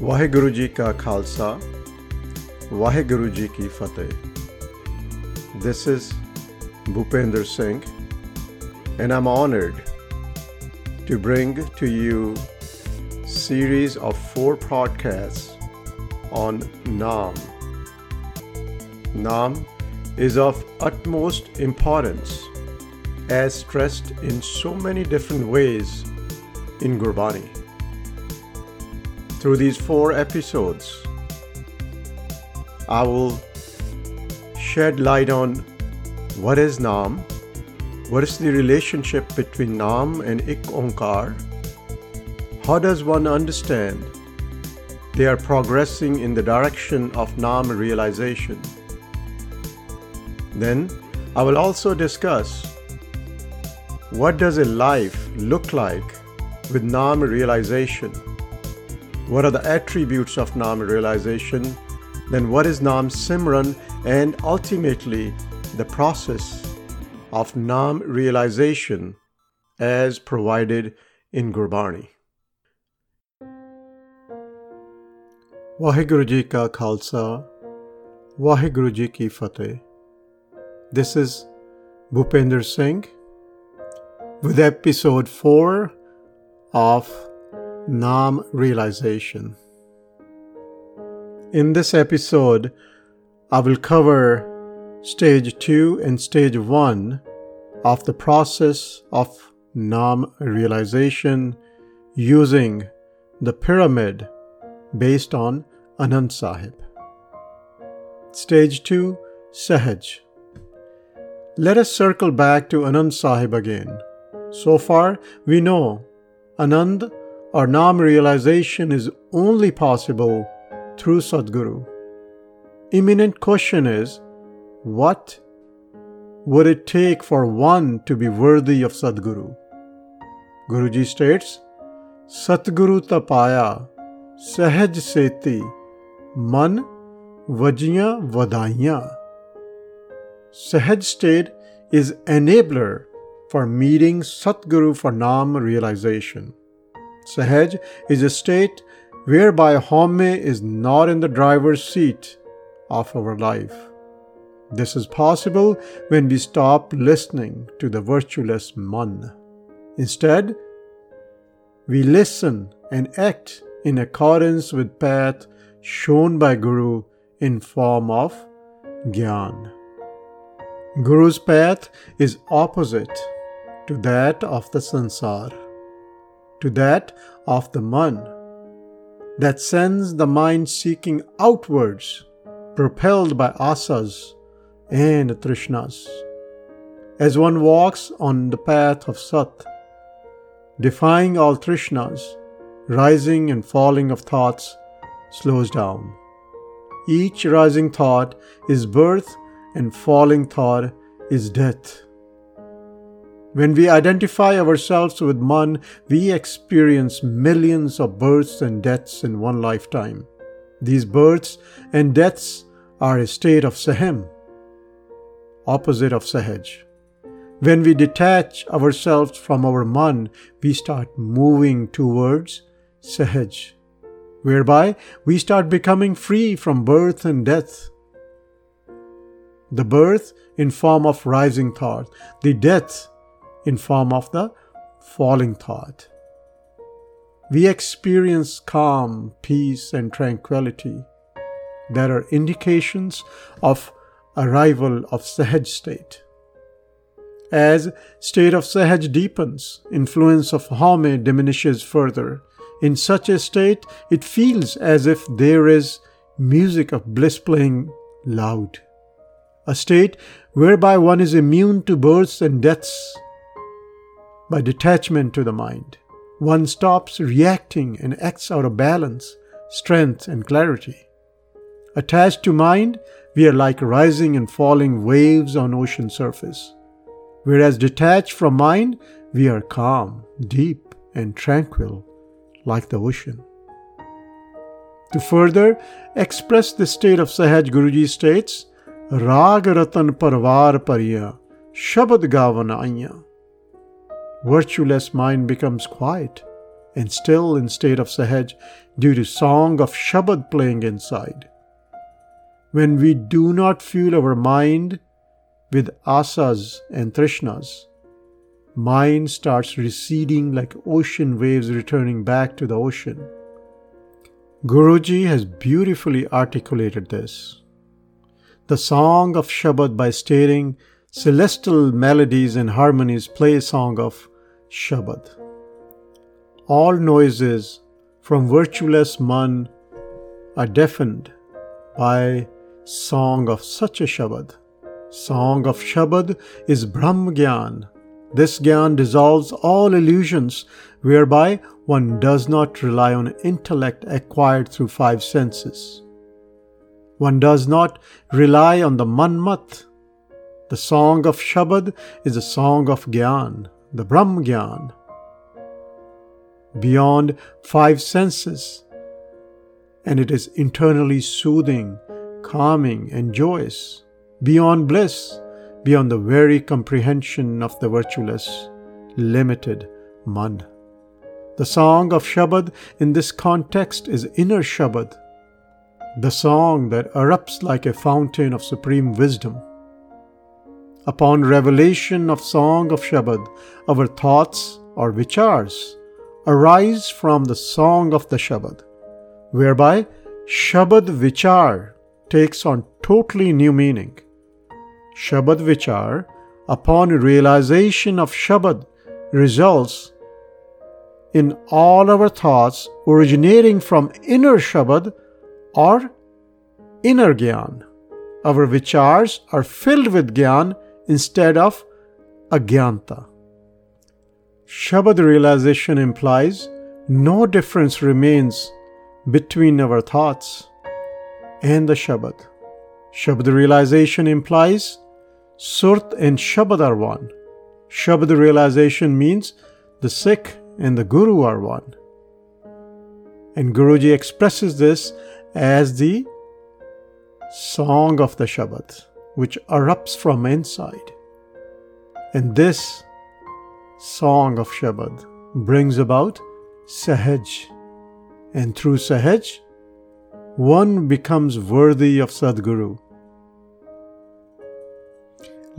ਵਾਹਿਗੁਰੂ ਜੀ ਕਾ ਖਾਲਸਾ ਵਾਹਿਗੁਰੂ ਜੀ ਕੀ ਫਤਿਹ This is Bhupender Singh and I'm honored to bring to you series of four podcasts on Naam. Naam is of utmost importance as stressed in so many different ways in Gurbani. Through these four episodes, I will shed light on what is Naam, what is the relationship between Naam and Ik Onkar, how does one understand they are progressing in the direction of Naam realization. Then I will also discuss what does a life look like with Naam realization? What are the attributes of Nam realization? Then what is Nam Simran? And ultimately, the process of Nam realization as provided in Gurbani. Waheguru Ji Ka Khalsa, Waheguru Ji Ki Fateh. This is Bhupender Singh with episode 4 of Naam Realization. In this episode, I will cover stage 2 and stage 1 of the process of Nam realization using the pyramid based on Anand Sahib. Stage 2 Sahaj. Let us circle back to Anand Sahib again. So far, we know Anand or Naam realization is only possible through Sadguru. Imminent question is what would it take for one to be worthy of Sadguru? Guruji states Satguru tapaya sahaj seti man vajiyan vadaiyan. Sahaj state is enabler for meeting Satguru for Naam realization. Sahaj is a state whereby Haumai is not in the driver's seat of our life. This is possible when we stop listening to the virtueless Man. Instead, we listen and act in accordance with path shown by Guru in form of Gyan. Guru's path is opposite to that of the sansar, to that of the man, that sends the mind seeking outwards, propelled by asas and trishnas. As one walks on the path of Sat, defying all trishnas, rising and falling of thoughts slows down. Each rising thought is birth and falling thought is death. When we identify ourselves with Man, we experience millions of births and deaths in one lifetime. These births and deaths are a state of Sahem, opposite of Sahaj. When we detach ourselves from our Man, we start moving towards Sahaj, whereby we start becoming free from birth and death the birth in form of rising thought, the death in form of the falling thought. We experience calm, peace, and tranquility. There are indications of arrival of Sahaj state. As state of Sahaj deepens, influence of Hame diminishes further. In such a state, it feels as if there is music of bliss playing loud a state whereby one is immune to births and deaths by detachment to the mind. One stops reacting and acts out of balance, strength, and clarity. Attached to mind, we are like rising and falling waves on ocean surface. Whereas detached from mind, we are calm, deep, and tranquil, like the ocean. To further express the state of Sahaj Guruji states, Rag Ratan Parvar Pariya, Shabad Gavan virtueless mind becomes quiet and still in state of Sahaj due to song of Shabad playing inside. When we do not fuel our mind with asas and trishnas, mind starts receding like ocean waves returning back to the ocean. Guruji has beautifully articulated this. The song of Shabad by stating celestial melodies and harmonies play a song of Shabad. All noises from virtueless man are deafened by song of such a Shabad. Song of Shabad is Brahm Gyan. This Gyan dissolves all illusions whereby one does not rely on intellect acquired through five senses. One does not rely on the manmat. The song of Shabad is a song of Gyan, the Brahm Gyan. Beyond five senses, and it is internally soothing, calming, and joyous beyond bliss, beyond the very comprehension of the virtueless, limited man. The song of Shabad in this context is inner Shabad, the song that erupts like a fountain of supreme wisdom. Upon revelation of song of Shabad, our thoughts or vichars arise from the song of the Shabad, whereby Shabad Vichar takes on totally new meaning. Shabad Vichar, upon realization of Shabad, results in all our thoughts originating from inner Shabad or inner Gyan. Our Vichars are filled with Gyan instead of Agyanta. Shabad realization implies no difference remains between our thoughts and the Shabad. Shabad realization implies Surt and Shabad are one. Shabad realization means the Sikh and the Guru are one. And Guruji expresses this as the song of the Shabad, which erupts from inside. And this song of Shabad brings about Sahaj. And through Sahaj, one becomes worthy of Sadguru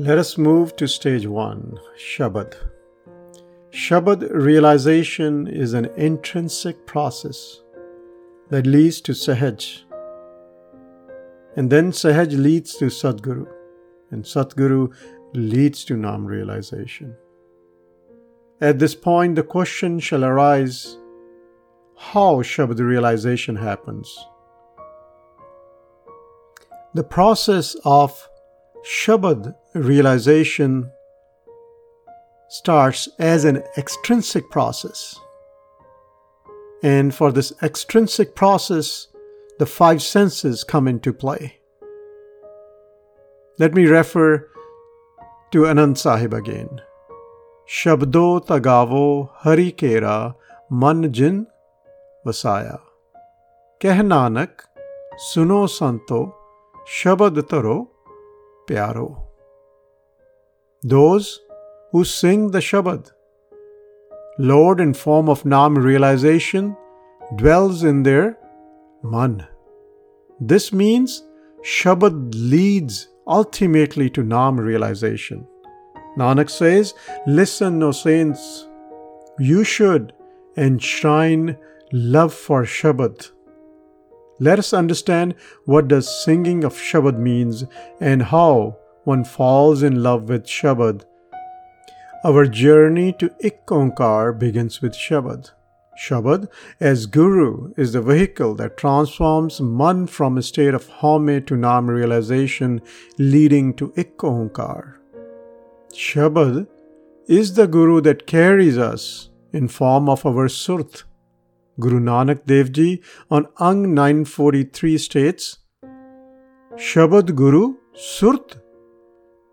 let us move to stage one Shabad. Shabad realization is an intrinsic process that leads to Sahaj. And then Sahaj leads to Sadguru, and Sadguru leads to Nam realization. At this point, the question shall arise how Shabad realization happens. The process of Shabad realization starts as an extrinsic process. And for this extrinsic process, the five senses come into play. Let me refer to Anand Sahib again. Shabdo tagavo hari kera man jin vasaya. Nanak suno santo shabad taro pyaro those who sing the Shabad. Lord, in form of Nam realization, dwells in their man. This means Shabad leads ultimately to Nam realization. Nanak says, Listen, O saints, you should enshrine love for Shabad. Let us understand what does singing of Shabad means and how one falls in love with Shabad. Our journey to Ik Onkar begins with Shabad. Shabad, as Guru, is the vehicle that transforms Man from a state of Hame to Nam realization, leading to Ik. Shabad is the Guru that carries us in form of our Surt. Guru Nanak Dev Ji on Ang 943 states, Shabad Guru Surt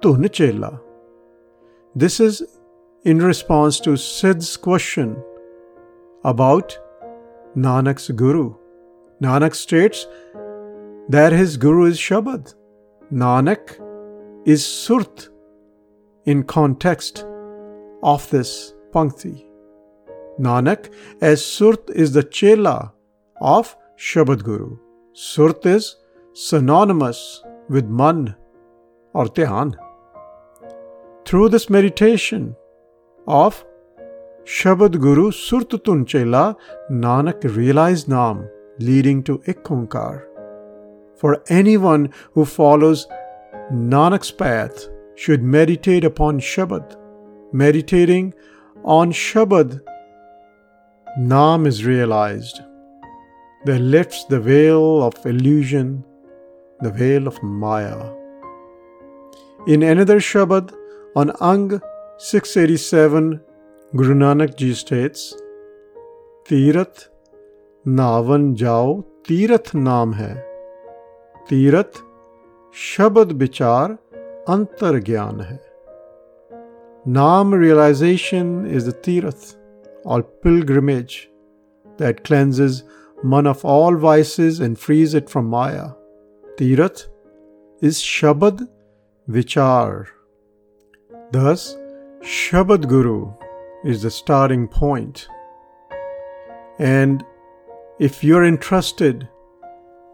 Tun Chela. This is in response to Sid's question about Nanak's Guru. Nanak states that his Guru is Shabad. Nanak is Surt in context of this Pankti. Nanak, as Surt is the Chela of Shabad Guru. Surt is synonymous with Man or Tehan. Through this meditation of Shabad Guru Surtatun Chela, Nanak realized Nam, leading to Ikonkar. For anyone who follows Nanak's path should meditate upon Shabad. Meditating on Shabad, Nam is realized. That lifts the veil of illusion, the veil of Maya. In another Shabad, on Ang 687, Guru Nanak Ji states, Tirat Navan Jao Tirat Naam hai. Tirat Shabad Bichar Antar Gyan hai. Naam realization is the Tirath, or pilgrimage, that cleanses man of all vices and frees it from Maya. Tirath is Shabad Vichar. Thus, Shabad Guru is the starting point. And if you're interested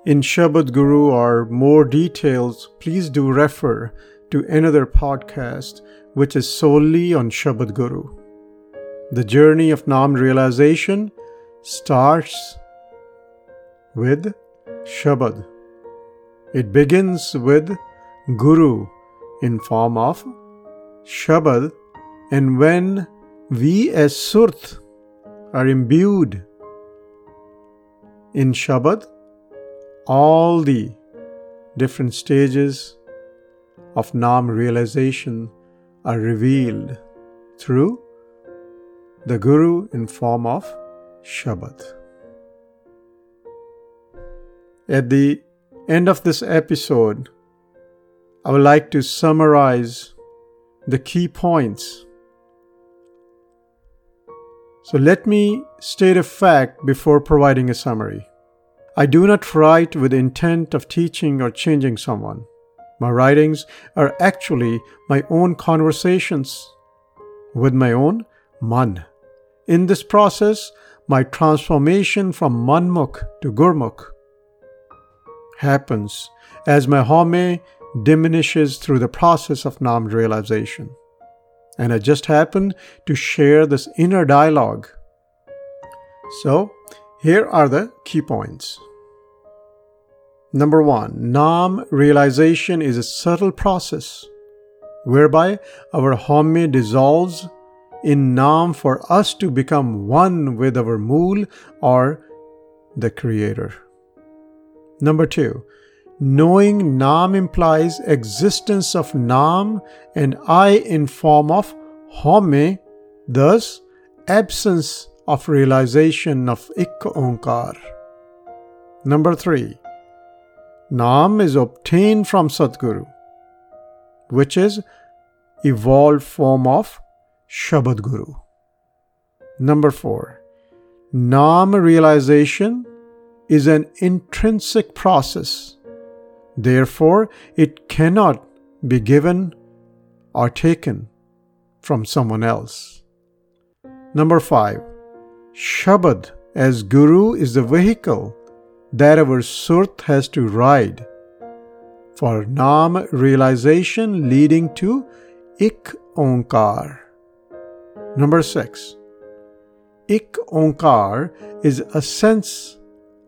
in Shabad Guru or more details, please do refer to another podcast which is solely on Shabad Guru. The journey of Nam realization starts with Shabad. It begins with Guru in form of Shabad and when we as Surt are imbued in Shabad, all the different stages of Nam realization are revealed through the Guru in form of Shabad. At the end of this episode, I would like to summarize the key points. So let me state a fact before providing a summary. I do not write with the intent of teaching or changing someone. My writings are actually my own conversations with my own man. In this process, my transformation from manmukh to gurmukh happens as my haumai diminishes through the process of Nam realization. And I just happen to share this inner dialogue. So, here are the key points. Number one, Nam realization is a subtle process whereby our haumai dissolves in Nam for us to become one with our Mool or the Creator. Number two, Knowing Nam implies existence of Nam and I in form of Haumai, thus absence of realization of Ik Onkar. Number 3. Nam is obtained from Sadguru, which is evolved form of Shabad Guru. Number 4. Nam realization is an intrinsic process Therefore, it cannot be given or taken from someone else. Number five, Shabad as Guru is the vehicle that our Surt has to ride for Nam realization leading to Ik Onkar. Number six, Ik Onkar is a sense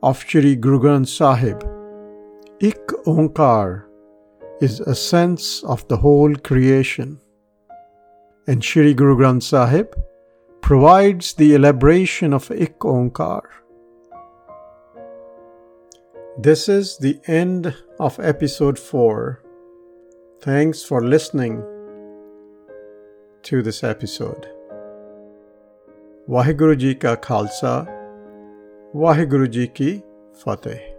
of Shri Guru Granth Sahib Ik Onkar is a sense of the whole creation. And Shri Guru Granth Sahib provides the elaboration of Ik Onkar. This is the end of episode 4. Thanks for listening to this episode. Vaheguru Ji Ka Khalsa, Vaheguru Ji Ki Fateh.